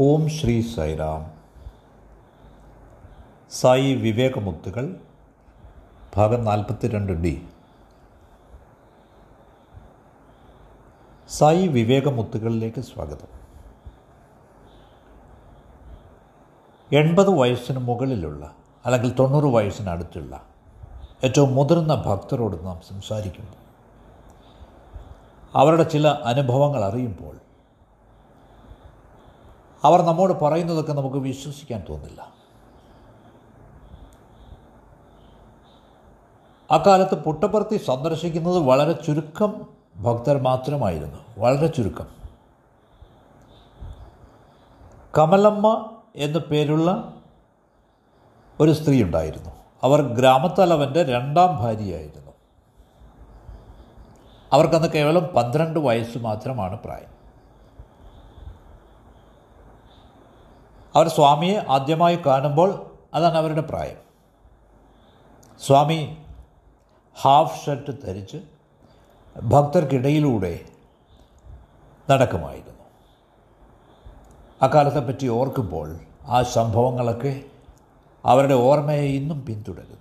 ഓം ശ്രീ സൈറാം. സായി വിവേകമുത്തുകൾ ഭാഗം നാൽപ്പത്തിരണ്ട് ഡി. സായി വിവേകമുത്തുകളിലേക്ക് സ്വാഗതം. എൺപത് വയസ്സിന് മുകളിലുള്ള അല്ലെങ്കിൽ തൊണ്ണൂറ് വയസ്സിനടുത്തുള്ള ഏറ്റവും മുതിർന്ന ഭക്തരോട് നാം സംസാരിക്കുമ്പോൾ അവരുടെ ചില അനുഭവങ്ങൾ അറിയുമ്പോൾ അവർ നമ്മോട് പറയുന്നതൊക്കെ നമുക്ക് വിശ്വസിക്കാൻ തോന്നില്ല. അക്കാലത്ത് പുട്ടപ്പർത്തി സന്ദർശിക്കുന്നത് വളരെ ചുരുക്കം ഭക്തർ മാത്രമായിരുന്നു. വളരെ ചുരുക്കം. കമലമ്മ എന്നു പേരുള്ള ഒരു സ്ത്രീ ഉണ്ടായിരുന്നു. അവർ ഗ്രാമത്തലവന്റെ രണ്ടാം ഭാര്യയായിരുന്നു. അവർക്കന്ന് കേവലം പന്ത്രണ്ട് വയസ്സ് മാത്രമാണ് പ്രായം. അവർ സ്വാമിയെ ആദ്യമായി കാണുമ്പോൾ അതാണ് അവരുടെ പ്രായം. സ്വാമി ഹാഫ് ഷർട്ട് ധരിച്ച് ഭക്തർക്കിടയിലൂടെ നടക്കുമായിരുന്നു. അക്കാലത്തെപ്പറ്റി ഓർക്കുമ്പോൾ ആ സംഭവങ്ങളൊക്കെ അവരുടെ ഓർമ്മയെ ഇന്നും പിന്തുടരുന്നു.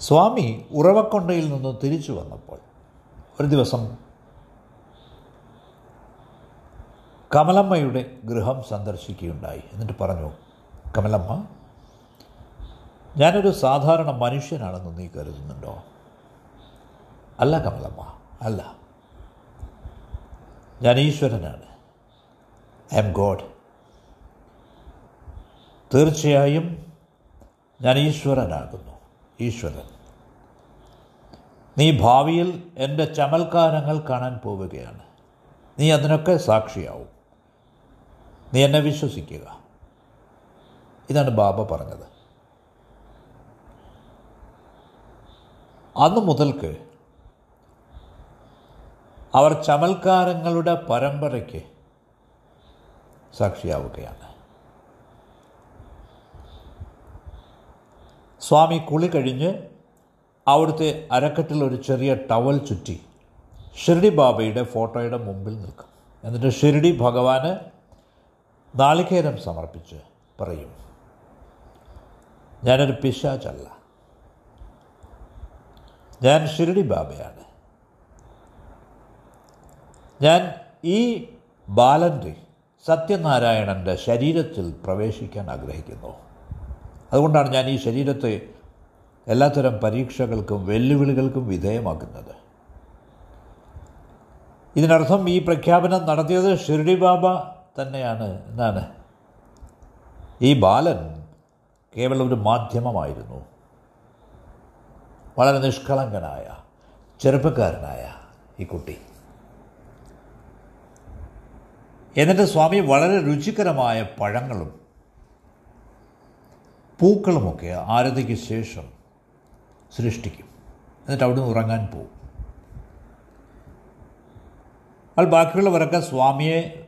സ്വാമി ഉറവക്കൊണ്ടയിൽ നിന്ന് തിരിച്ചു വന്നപ്പോൾ ഒരു ദിവസം കമലമ്മയുടെ ഗൃഹം സന്ദർശിക്കുകയുണ്ടായി. എന്നിട്ട് പറഞ്ഞു കമലമ്മ ഞാനൊരു സാധാരണ മനുഷ്യനാണെന്ന് നീ കരുതുന്നുണ്ടോ? അല്ല കമലമ്മ അല്ല. ഞാൻ ഈശ്വരനാണ്. I am God. തീർച്ചയായും ഞാൻ ഈശ്വരനാകുന്നു. ഈശ്വരൻ. നീ ഭാവിയിൽ എന്റെ ചമൽക്കാരങ്ങൾ കാണാൻ പോവുകയാണ്. നീ അതിനൊക്കെ സാക്ഷിയാവും. നീ എന്നെ വിശ്വസിക്കുക. ഇതാണ് ബാബ പറഞ്ഞത്. അന്ന് മുതൽക്ക് അവർ ചമൽക്കാരങ്ങളുടെ പരമ്പരയ്ക്ക് സാക്ഷിയാവുകയാണ്. സ്വാമി കുളി കഴിഞ്ഞ് അവിടുത്തെ അരക്കെട്ടിൽ ഒരു ചെറിയ ടവൽ ചുറ്റി ഷിർഡി ബാബയുടെ ഫോട്ടോയുടെ മുമ്പിൽ നിൽക്കും. എന്നിട്ട് ഷിർഡി ഭഗവാന് നാളികേരം സമർപ്പിച്ച് പറയും. ഞാനൊരു പിശാചല്ല. ഞാൻ ഷിരടി ബാബയാണ്. ഞാൻ ഈ ബാലന്റെ സത്യനാരായണന്റെ ശരീരത്തിൽ പ്രവേശിക്കാൻ ആഗ്രഹിക്കുന്നു. അതുകൊണ്ടാണ് ഞാൻ ഈ ശരീരത്തെ എല്ലാത്തരം പരീക്ഷകൾക്കും വെല്ലുവിളികൾക്കും വിധേയമാക്കുന്നത്. ഇതിനർത്ഥം ഈ പ്രഖ്യാപനം നടത്തിയത് ഷിർഡി ബാബ തന്നെയാണ്. എന്നാണ് ഈ ബാലൻ കേവലം ഒരു മാധ്യമമായിരുന്നു. വളരെ നിഷ്കളങ്കനായ ചെറുപ്പക്കാരനായ ഈ കുട്ടി. എന്നിട്ട് സ്വാമി വളരെ രുചികരമായ പഴങ്ങളും പൂക്കളുമൊക്കെ ആരതിക്ക് ശേഷം സൃഷ്ടിക്കും. എന്നിട്ട് അവിടുന്ന് ഉറങ്ങാൻ പോകും അത് ബാക്കിയുള്ളവരൊക്കെ സ്വാമിയെ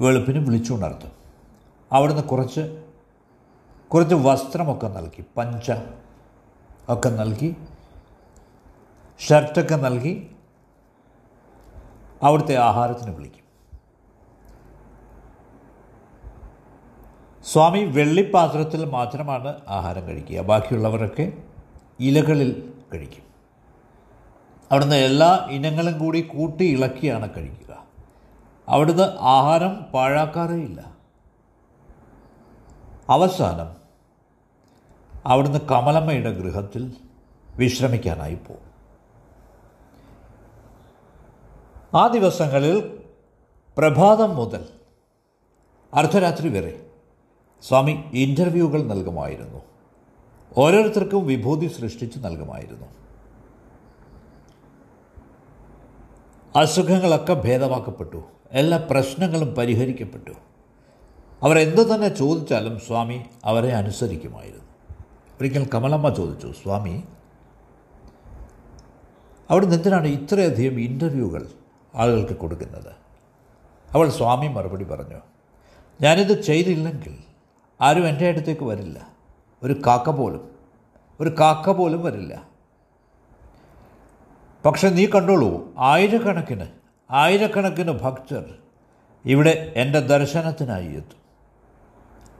വെളുപ്പിന് വിളിച്ചുണർത്തും. അവിടുന്ന് കുറച്ച് കുറച്ച് വസ്ത്രമൊക്കെ നൽകി പഞ്ച ഒക്കെ നൽകി ഷർട്ടൊക്കെ നൽകി അവിടുത്തെ ആഹാരത്തിന് വിളിക്കും. സ്വാമി വെള്ളിപ്പാത്രത്തിൽ മാത്രമാണ് ആഹാരം കഴിക്കുക. ബാക്കിയുള്ളവരൊക്കെ ഇലകളിൽ കഴിക്കും. അവിടുന്ന് എല്ലാ ഇനങ്ങളും കൂടി കൂട്ടി ഇളക്കിയാണ് കഴിക്കുക. അവിടുന്ന് ആഹാരം പാഴാക്കാറേയില്ല അവസാനം അവിടുന്ന് കമലമ്മയുടെ ഗൃഹത്തിൽ വിശ്രമിക്കാനായി പോകും ആ ദിവസങ്ങളിൽ പ്രഭാതം മുതൽ അർദ്ധരാത്രി വരെ സ്വാമി ഇന്റർവ്യൂകൾ നൽകുമായിരുന്നു. ഓരോരുത്തർക്കും വിഭൂതി സൃഷ്ടിച്ച് നൽകുമായിരുന്നു. അസുഖങ്ങളൊക്കെ ഭേദമാക്കപ്പെട്ടു. എല്ലാ പ്രശ്നങ്ങളും പരിഹരിക്കപ്പെട്ടു. അവർ എന്തു തന്നെ ചോദിച്ചാലും സ്വാമി അവരെ അനുസരിക്കുമായിരുന്നു. ഒരിക്കൽ കമലമ്മ ചോദിച്ചു സ്വാമി അവിടുന്ന് എന്തിനാണ് ഇത്രയധികം ഇന്റർവ്യൂകൾ ആളുകൾക്ക് കൊടുക്കുന്നത്? അവൾ സ്വാമി മറുപടി പറഞ്ഞു ഞാനിത് ചെയ്തില്ലെങ്കിൽ ആരും എന്റെ അടുത്തേക്ക് വരില്ല. ഒരു കാക്ക പോലും ഒരു കാക്ക പോലും വരില്ല. പക്ഷെ നീ കണ്ടോളൂ ആയിരക്കണക്കിന് ആയിരക്കണക്കിന് ഭക്തർ ഇവിടെ എന്റെ ദർശനത്തിനായി എത്തും.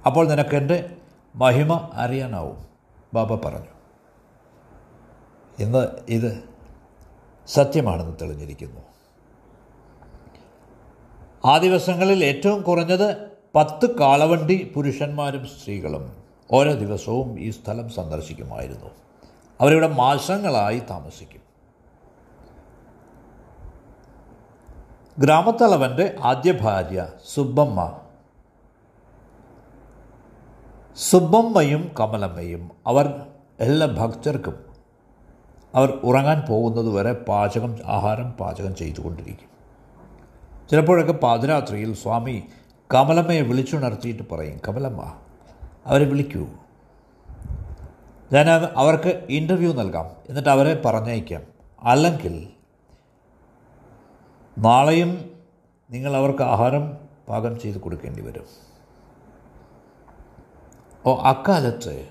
അപ്പോൾ നിനക്കെന്റെ മഹിമ അറിയാനാവും ബാബ പറഞ്ഞു. ഇന്ന് ഇത് സത്യമാണെന്ന് തെളിഞ്ഞിരിക്കുന്നു. ആ ദിവസങ്ങളിൽ ഏറ്റവും കുറഞ്ഞത് പത്ത് കാളവണ്ടി പുരുഷന്മാരും സ്ത്രീകളും ഓരോ ദിവസവും ഈ സ്ഥലം സന്ദർശിക്കുമായിരുന്നു. അവരിവിടെ മാസങ്ങളായി താമസിക്കും. ഗ്രാമത്തലവന്റെ ആദ്യ ഭാര്യ സുബ്ബമ്മ. സുബ്ബമ്മയും കമലമ്മയും അവർ എല്ലാ ഭക്തർക്കും അവർ ഉറങ്ങാൻ പോകുന്നതുവരെ പാചകം ആഹാരം പാചകം ചെയ്തുകൊണ്ടിരിക്കും. ചിലപ്പോഴൊക്കെ പാതിരാത്രിയിൽ സ്വാമി കമലമ്മയെ വിളിച്ചുണർത്തിയിട്ട് പറയും കമലമ്മ അവരെ വിളിക്കൂ. ഞാൻ അവർക്ക് ഇന്റർവ്യൂ നൽകാം. എന്നിട്ട് അവരെ പറഞ്ഞയക്കാം. അല്ലെങ്കിൽ നാളെയും നിങ്ങൾ അവർക്ക് ആഹാരം പാകം ചെയ്ത് കൊടുക്കേണ്ടി വരും. ഓ അക്കാലത്ത്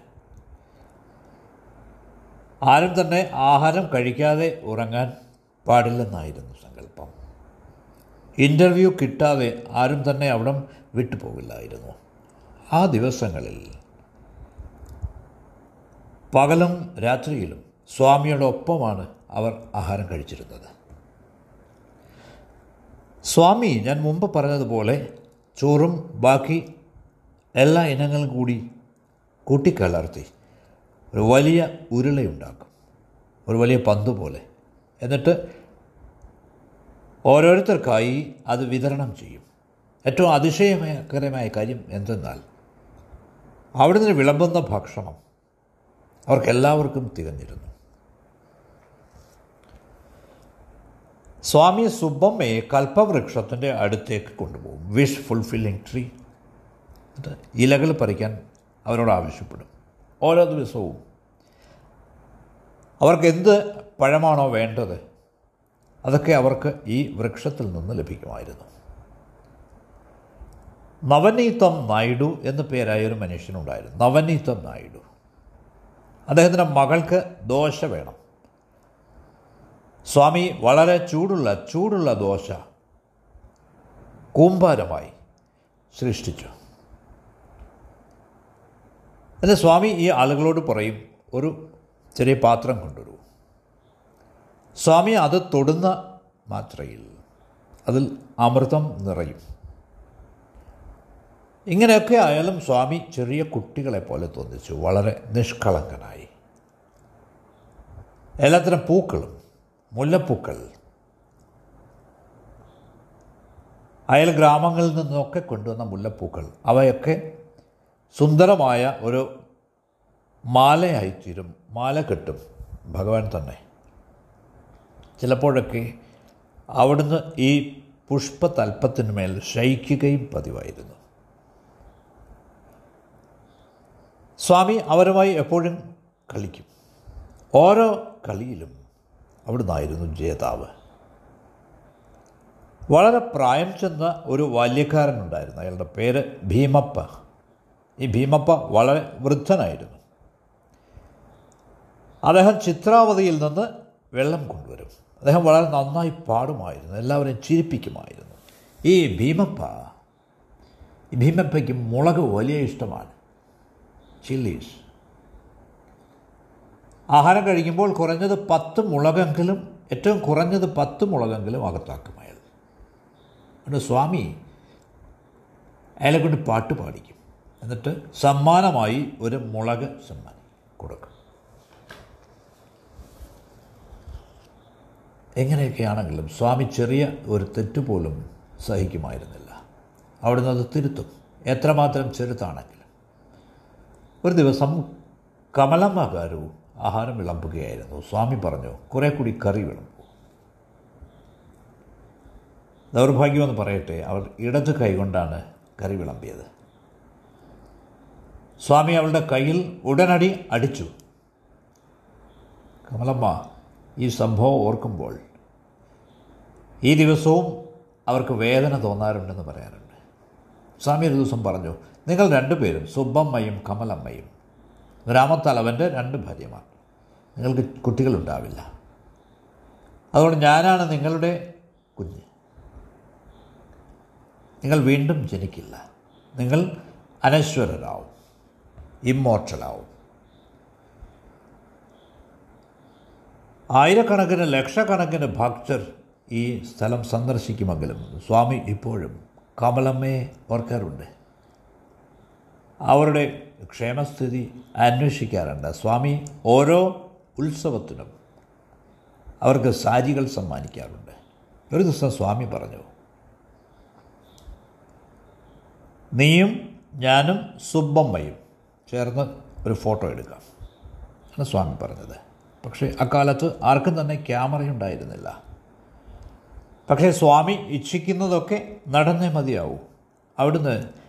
ആരും തന്നെ ആഹാരം കഴിക്കാതെ ഉറങ്ങാൻ പാടില്ലെന്നായിരുന്നു സങ്കല്പം. ഇന്റർവ്യൂ കിട്ടാതെ ആരും തന്നെ അവിടം വിട്ടുപോകില്ലായിരുന്നു ആ ദിവസങ്ങളിൽ പകലും രാത്രിയിലും സ്വാമിയോടൊപ്പമാണ് അവർ ആഹാരം കഴിച്ചിരുന്നത്. സ്വാമി ഞാൻ മുമ്പ് പറഞ്ഞതുപോലെ ചോറും ബാക്കി എല്ലാ ഇനങ്ങളും കൂടി കൂട്ടിക്കലർത്തി ഒരു വലിയ ഉരുളയുണ്ടാക്കും ഒരു വലിയ പന്ത് പോലെ. എന്നിട്ട് ഓരോരുത്തർക്കായി അത് വിതരണം ചെയ്യും. ഏറ്റവും അതിശയകരമായ കാര്യം എന്തെന്നാൽ അവിടെ നിന്ന് വിളമ്പുന്ന ഭക്ഷണം അവർക്കെല്ലാവർക്കും തികഞ്ഞിരുന്നു. സ്വാമി സുബ്ബമ്മയെ കൽപ്പവൃക്ഷത്തിന്റെ അടുത്തേക്ക് കൊണ്ടുപോകും. വിഷ് ഫുൾഫില്ലിംഗ് ട്രീ ഇലകൾ പറിക്കാൻ അവരോട് ആവശ്യപ്പെടും. ഓരോ ദിവസവും. അവർക്ക് എന്ത് പഴമാണോ വേണ്ടത് അതൊക്കെ അവർക്ക് ഈ വൃക്ഷത്തിൽ നിന്ന് ലഭിക്കുമായിരുന്നു. നവനീതം നായിഡു എന്ന പേരായ ഒരു മനുഷ്യനുണ്ടായിരുന്നു. നവനീതം നായിഡു. അദ്ദേഹത്തിന്റെ മകൾക്ക് ദോശ വേണം. സ്വാമി വളരെ ചൂടുള്ള ചൂടുള്ള ദോശ കൂമ്പാരമായി സൃഷ്ടിച്ചു. എന്നാൽ സ്വാമി ഈ ആളുകളോട് പറയും ഒരു ചെറിയ പാത്രം കൊണ്ടുവരൂ. സ്വാമി അത് തൊടുന്ന മാത്രയിൽ അതിൽ അമൃതം നിറയും. ഇങ്ങനെയൊക്കെ ആയാലും സ്വാമി ചെറിയ കുട്ടികളെ പോലെ തോന്നിച്ചു വളരെ നിഷ്കളങ്കനായി. എല്ലാത്തരം പൂക്കളും മുല്ലപ്പൂക്കൾ. അയൽ ഗ്രാമങ്ങളിൽ നിന്നൊക്കെ കൊണ്ടുവന്ന മുല്ലപ്പൂക്കൾ. അവയൊക്കെ സുന്ദരമായ ഒരു മാലയായി തീരും മാല കെട്ടും. ഭഗവാൻ തന്നെ. ചിലപ്പോഴൊക്കെ അവിടുന്ന് ഈ പുഷ്പതൽപ്പത്തിന്മേൽ ശയിക്കുകയും പതിവായിരുന്നു. സ്വാമി അവരുമായി എപ്പോഴും കളിക്കും. ഓരോ കളിയിലും അവിടുന്നായിരുന്നു ജേതാവ്. വളരെ പ്രായം ചെന്ന ഒരു ബാല്യക്കാരനുണ്ടായിരുന്നു. അയാളുടെ പേര് ഭീമപ്പ. ഈ ഭീമപ്പ വളരെ വൃദ്ധനായിരുന്നു. അദ്ദേഹം ചിത്രാവതിയിൽ നിന്ന് വെള്ളം കൊണ്ടുവരും. അദ്ദേഹം വളരെ നന്നായി പാടുമായിരുന്നു. എല്ലാവരെയും ചിരിപ്പിക്കുമായിരുന്നു. ഈ ഭീമപ്പ ഈ ഭീമപ്പയ്ക്ക് മുളക് വലിയ ഇഷ്ടമാണ്. ചില്ലീസ് ആഹാരം കഴിക്കുമ്പോൾ കുറഞ്ഞത് പത്ത് മുളകെങ്കിലും ഏറ്റവും കുറഞ്ഞത് പത്ത് മുളകെങ്കിലും അകത്താക്കുമായിരുന്നു. എന്നിട്ട് സ്വാമി അയാളെ കൊണ്ട് പാട്ട് പാടിക്കും. എന്നിട്ട് സമ്മാനമായി ഒരു മുളക് സമ്മാനം കൊടുക്കും. എങ്ങനെയൊക്കെയാണെങ്കിലും സ്വാമി ചെറിയ ഒരു തെറ്റ് പോലും സഹിക്കുമായിരുന്നില്ല. അവിടുന്ന് അത് തിരുത്തും. എത്രമാത്രം ചെറുതാണെങ്കിലും. ഒരു ദിവസം കമലമ്മകാരു ആഹാരം വിളമ്പുകയായിരുന്നു. സ്വാമി പറഞ്ഞു കുറേ കൂടി കറി വിളമ്പു. ദൗർഭാഗ്യമെന്ന് പറയട്ടെ അവർ ഇടത് കൈകൊണ്ടാണ് കറി വിളമ്പിയത്. സ്വാമി അവളുടെ കയ്യിൽ ഉടനടി അടിച്ചു. കമലമ്മ ഈ സംഭവം ഓർക്കുമ്പോൾ ഈ ദിവസവും അവർക്ക് വേദന തോന്നാറുണ്ടെന്ന് പറയാറുണ്ട്. സ്വാമി ഒരു ദിവസം പറഞ്ഞു നിങ്ങൾ രണ്ടുപേരും സുബ്ബമ്മയും കമലമ്മയും ഗ്രാമത്തലവന്റെ രണ്ട് ഭാര്യമാർ. നിങ്ങൾക്ക് കുട്ടികളുണ്ടാവില്ല. അതുകൊണ്ട് ഞാനാണ് നിങ്ങളുടെ കുഞ്ഞ്. നിങ്ങൾ വീണ്ടും ജനിക്കില്ല. നിങ്ങൾ അനശ്വരരാവും. ഇമ്മോർട്ടലാവും. ആയിരക്കണക്കിന് ലക്ഷക്കണക്കിന് ഭക്തർ ഈ സ്ഥലം സന്ദർശിക്കുമെങ്കിലും സ്വാമി ഇപ്പോഴും കമലമ്മയെ ഓർക്കാറുണ്ട്. അവരുടെ ക്ഷേമസ്ഥിതി അന്വേഷിക്കാറുണ്ട്. സ്വാമി ഓരോ ഉത്സവത്തിനും അവർക്ക് സാരികൾ സമ്മാനിക്കാറുണ്ട്. ഒരു ദിവസം സ്വാമി പറഞ്ഞു നീയും ഞാനും സുബ്ബമ്മയും ചേർന്ന് ഒരു ഫോട്ടോ എടുക്കാം. ആണ് സ്വാമി പറഞ്ഞത്. പക്ഷേ അക്കാലത്ത് ആർക്കും തന്നെ ക്യാമറയുണ്ടായിരുന്നില്ല പക്ഷേ സ്വാമി ഇച്ഛിക്കുന്നതൊക്കെ നടന്നേ മതിയാവൂ. അവിടുന്ന്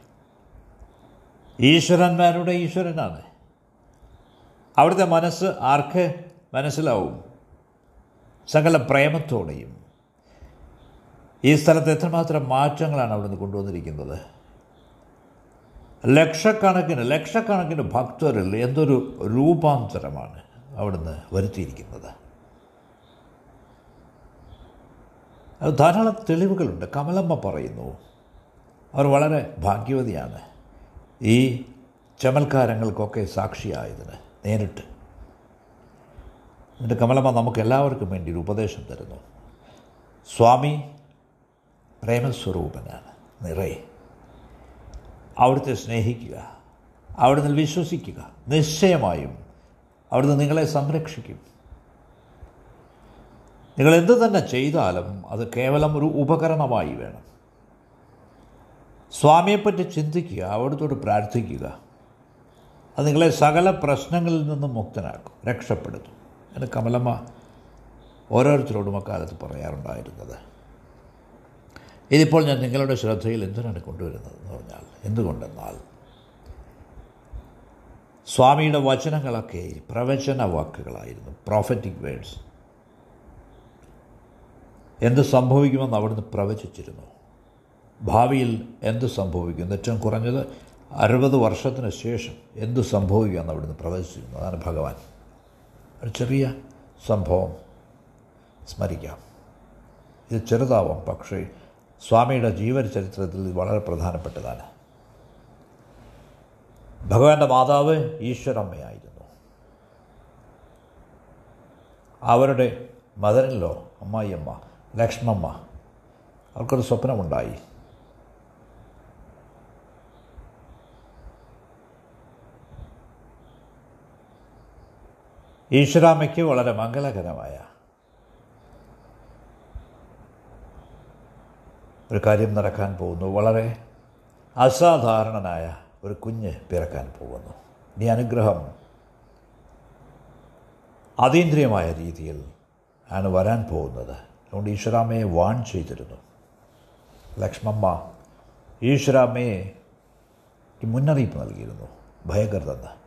ഈശ്വരന്മാരുടെ ഈശ്വരനാണ്. അവിടുത്തെ മനസ്സ് ആർക്ക് മനസ്സിലാവും? സകല പ്രേമത്തോടെയും. ഈ സ്ഥലത്ത് എത്രമാത്രം മാറ്റങ്ങളാണ് അവിടുന്ന് കൊണ്ടുവന്നിരിക്കുന്നത്? ലക്ഷക്കണക്കിന് ലക്ഷക്കണക്കിന് ഭക്തരിൽ എന്തൊരു രൂപാന്തരമാണ് അവിടുന്ന് വരുത്തിയിരിക്കുന്നത്. ധാരാളം തെളിവുകളുണ്ട്. കമലമ്മ പറയുന്നു അവർ വളരെ ഭാഗ്യവതിയാണ്. ഈ ചമൽക്കാരങ്ങൾക്കൊക്കെ സാക്ഷിയായതിന് നേരിട്ട്. എന്നിട്ട് കമലമ്മ നമുക്ക് എല്ലാവർക്കും വേണ്ടി ഒരു ഉപദേശം തരുന്നു. സ്വാമി പ്രേമസ്വരൂപനാണ് നിറയെ. അവിടുത്തെ സ്നേഹിക്കുക അവിടുന്ന് വിശ്വസിക്കുക നിശ്ചയമായും അവിടുന്ന് നിങ്ങളെ സംരക്ഷിക്കും. നിങ്ങൾ എന്ത് തന്നെ ചെയ്താലും അത് കേവലം ഒരു ഉപകരണമായി വേണം. സ്വാമിയെപ്പറ്റി ചിന്തിക്കുക അവിടുത്തോട് പ്രാർത്ഥിക്കുക. അത് നിങ്ങളെ സകല പ്രശ്നങ്ങളിൽ നിന്നും മുക്തനാക്കും രക്ഷപ്പെടുത്തും. എന്ന് കമലമ്മ ഓരോരുത്തരോടും അക്കാലത്ത് പറയാറുണ്ടായിരുന്നത്. ഇതിപ്പോൾ ഞാൻ നിങ്ങളുടെ ശ്രദ്ധയിൽ എന്തിനാണ് കൊണ്ടുവരുന്നത് എന്ന് പറഞ്ഞാൽ എന്തുകൊണ്ടെന്നാൽ സ്വാമിയുടെ വചനങ്ങളൊക്കെ പ്രവചന വാക്കുകളായിരുന്നു പ്രോഫറ്റിക് വേർഡ്സ് എന്ത് സംഭവിക്കുമെന്ന് അവിടുന്ന് പ്രവചിച്ചിരുന്നു. ഭാവിയിൽ എന്ത് സംഭവിക്കും? ഏറ്റവും കുറഞ്ഞത് അറുപത് വർഷത്തിന് ശേഷം എന്ത് സംഭവിക്കുമെന്ന് അവിടുന്ന് പ്രവചിച്ചിരുന്നു. അതാണ് ഭഗവാൻ. ഒരു ചെറിയ സംഭവം. സ്മരിക്കാം. ഇത് ചെറുതാവാം പക്ഷേ സ്വാമിയുടെ ജീവന ചരിത്രത്തിൽ ഇത് വളരെ പ്രധാനപ്പെട്ടതാണ്. ഭഗവാന്റെ മാതാവ് ഈശ്വരമ്മയായിരുന്നു. അവരുടെ മദറിലോ അമ്മായിയമ്മ ലക്ഷ്മമ്മ അവർക്കൊരു സ്വപ്നമുണ്ടായി. ഈശ്വരാമ്മയ്ക്ക് വളരെ മംഗളകരമായ ഒരു കാര്യം നടക്കാൻ പോകുന്നു. വളരെ അസാധാരണനായ ഒരു കുഞ്ഞ് പിറക്കാൻ പോകുന്നു. ഈ അനുഗ്രഹം അതീന്ദ്രിയമായ രീതിയിൽ ആണ് വരാൻ പോകുന്നത്. അതുകൊണ്ട് ഈശ്വരാമയെ വാൺ ചെയ്തിരുന്നു. ലക്ഷ്മമ്മ ഈശ്വരാമയെ മുന്നറിയിപ്പ് നൽകിയിരുന്നു. ഭയകരുതെന്ന്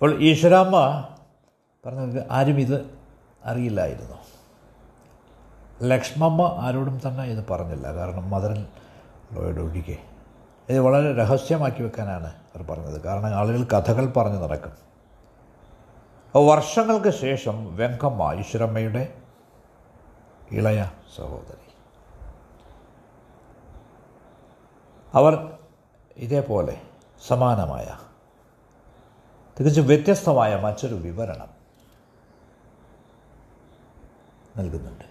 അപ്പോൾ ഈശ്വരാമ്മ പറഞ്ഞത് ആരും ഇത് അറിയില്ലായിരുന്നു. ലക്ഷ്മമ്മ ആരോടും തന്നെ ഇത് പറഞ്ഞില്ല. കാരണം മദറിൻ ലോയുടെ ഒഴികെ. ഇത് വളരെ രഹസ്യമാക്കി വെക്കാനാണ് അവർ പറഞ്ഞത്. കാരണം ആളുകൾ കഥകൾ പറഞ്ഞു നടക്കും. വർഷങ്ങൾക്ക് ശേഷം വെങ്കമ്മ ഈശ്വരമ്മയുടെ ഇളയ സഹോദരി. അവർ ഇതേപോലെ സമാനമായ തികച്ചും വ്യത്യസ്തമായ മറ്റൊരു വിവരണം നൽകുന്നുണ്ട്.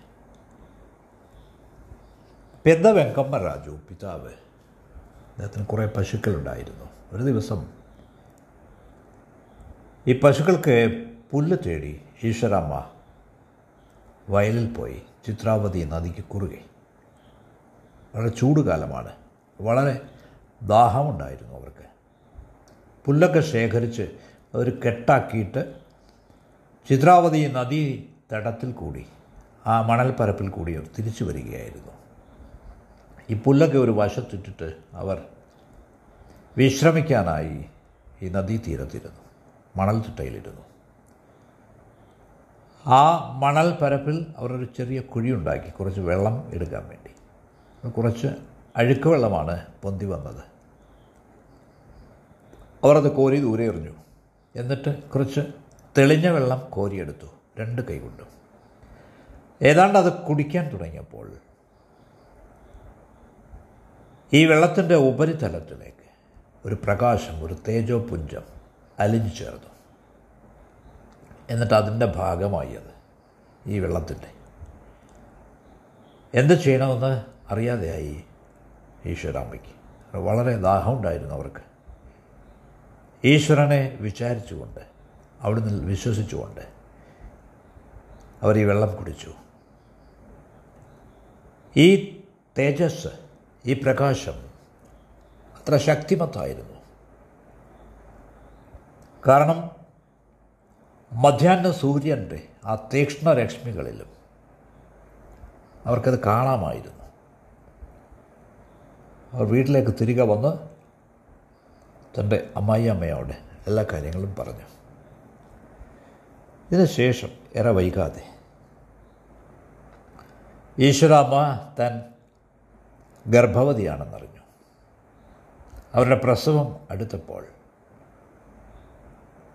പെദ്ദ വെങ്കമ്മ രാജു പിതാവ്. അദ്ദേഹത്തിന് കുറേ പശുക്കളുണ്ടായിരുന്നു. ഒരു ദിവസം ഈ പശുക്കൾക്ക് പുല്ല് തേടി ഈശ്വരമ്മ വയലിൽ പോയി ചിത്രാവതി നദിക്ക് കുറുകെ. വളരെ ചൂടുകാലമാണ്. വളരെ ദാഹമുണ്ടായിരുന്നു അവർക്ക്. പുല്ലൊക്കെ ശേഖരിച്ച് ഒരു കെട്ടാക്കിയിട്ട് ചിത്രാവതി നദീ തടത്തിൽ കൂടി ആ മണൽപ്പരപ്പിൽ കൂടി അവർ തിരിച്ചു വരികയായിരുന്നു. ഈ പുല്ലൊക്കെ ഒരു വശത്തിട്ടിട്ട് അവർ വിശ്രമിക്കാനായി ഈ നദീതീരത്തിരുന്നു മണൽ ചിട്ടയിലിരുന്നു ആ മണൽ പരപ്പിൽ അവർ ഒരു ചെറിയ കുഴിയുണ്ടാക്കി കുറച്ച് വെള്ളം എടുക്കാൻ വേണ്ടി. കുറച്ച് അഴുക്ക് വെള്ളമാണ് പൊന്തി വന്നത്. അവർ അത് കോരി ദൂരെ എറിഞ്ഞു. എന്നിട്ട് കുറച്ച് തെളിഞ്ഞ വെള്ളം കോരിയെടുത്തു. രണ്ട് കൈ കൊണ്ടും. ഏതാണ്ട് അത് കുടിക്കാൻ തുടങ്ങിയപ്പോൾ ഈ വെള്ളത്തിന്റെ ഉപരിതലത്തിലേക്ക് ഒരു പ്രകാശം ഒരു തേജോ തേജോപുഞ്ചം അലിഞ്ഞു ചേർന്നു. എന്നിട്ട് അതിന്റെ ഭാഗമായി അത് ഈ വെള്ളത്തിന്റെ എന്ത് ചെയ്യണമെന്ന് അറിയാതെയായി ഈശ്വരാമ്പയ്ക്ക് വളരെ ദാഹമുണ്ടായിരുന്നു അവർക്ക്. ഈശ്വരനെ വിചാരിച്ചുകൊണ്ട് അവിടുന്ന് വിശ്വസിച്ചുകൊണ്ട് അവർ ഈ വെള്ളം കുടിച്ചു. ഈ തേജസ് ഈ പ്രകാശം അത്ര ശക്തിമത്തായിരുന്നു. കാരണം മധ്യാഹ്ന സൂര്യന്റെ ആ തീക്ഷ്ണ രശ്മികളിലും അവർക്കത് കാണാമായിരുന്നു. അവർ വീട്ടിലേക്ക് തിരികെ വന്ന് തന്റെ അമ്മായി അമ്മയോട് എല്ലാ കാര്യങ്ങളും പറഞ്ഞു. ഇതിനുശേഷം ഏറെ വൈകാതെ ഈശ്വരാമ്മ താൻ ഗർഭവതിയാണെന്നറിഞ്ഞു. അവരുടെ പ്രസവം അടുത്തപ്പോൾ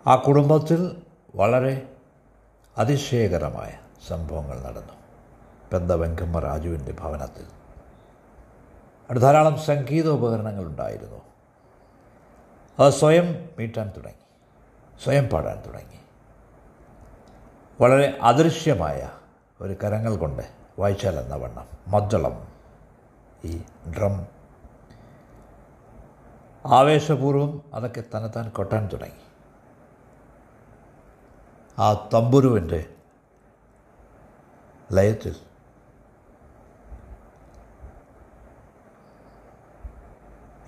ആ കുടുംബത്തിൽ വളരെ അതിശയകരമായ സംഭവങ്ങൾ നടന്നു. പെന്തവെങ്കമ്മ രാജുവിന്റെ ഭവനത്തിൽ ധാരാളം സംഗീതോപകരണങ്ങൾ ഉണ്ടായിരുന്നു. അത് സ്വയം മീട്ടാൻ തുടങ്ങി. സ്വയം പാടാൻ തുടങ്ങി. വളരെ അദൃശ്യമായ ഒരു കരങ്ങൾ കൊണ്ട് വായിച്ചാൽ എന്ന വണ്ണം. മദ്ദളം ഈ ഡ്രം. ആവേശപൂർവം അതൊക്കെ തന്നെത്താൻ കൊട്ടാൻ തുടങ്ങി. ആ തമ്പുരുവിന്റെ ലയത്തിൽ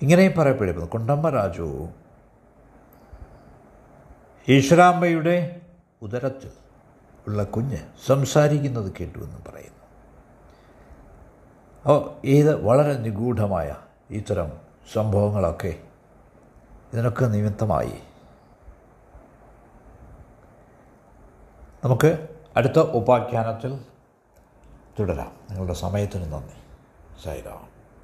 ഇങ്ങനെയും പറയപ്പെടുന്നു. കുണ്ടമ്മ രാജു ഈശ്വരാമ്മയുടെ ഉദരത്തിൽ ഉള്ള കുഞ്ഞ് സംസാരിക്കുന്നത് കേട്ടു എന്ന് പറയുന്നു. അപ്പോൾ ഇത് വളരെ നിഗൂഢമായ ഇത്തരം സംഭവങ്ങളൊക്കെ ഇതിനൊക്കെ നിമിത്തമായി. നമുക്ക് അടുത്ത ഉപാഖ്യാനത്തിൽ തുടരാം. നിങ്ങളുടെ സമയത്തിന് നന്ദി. സൈറാം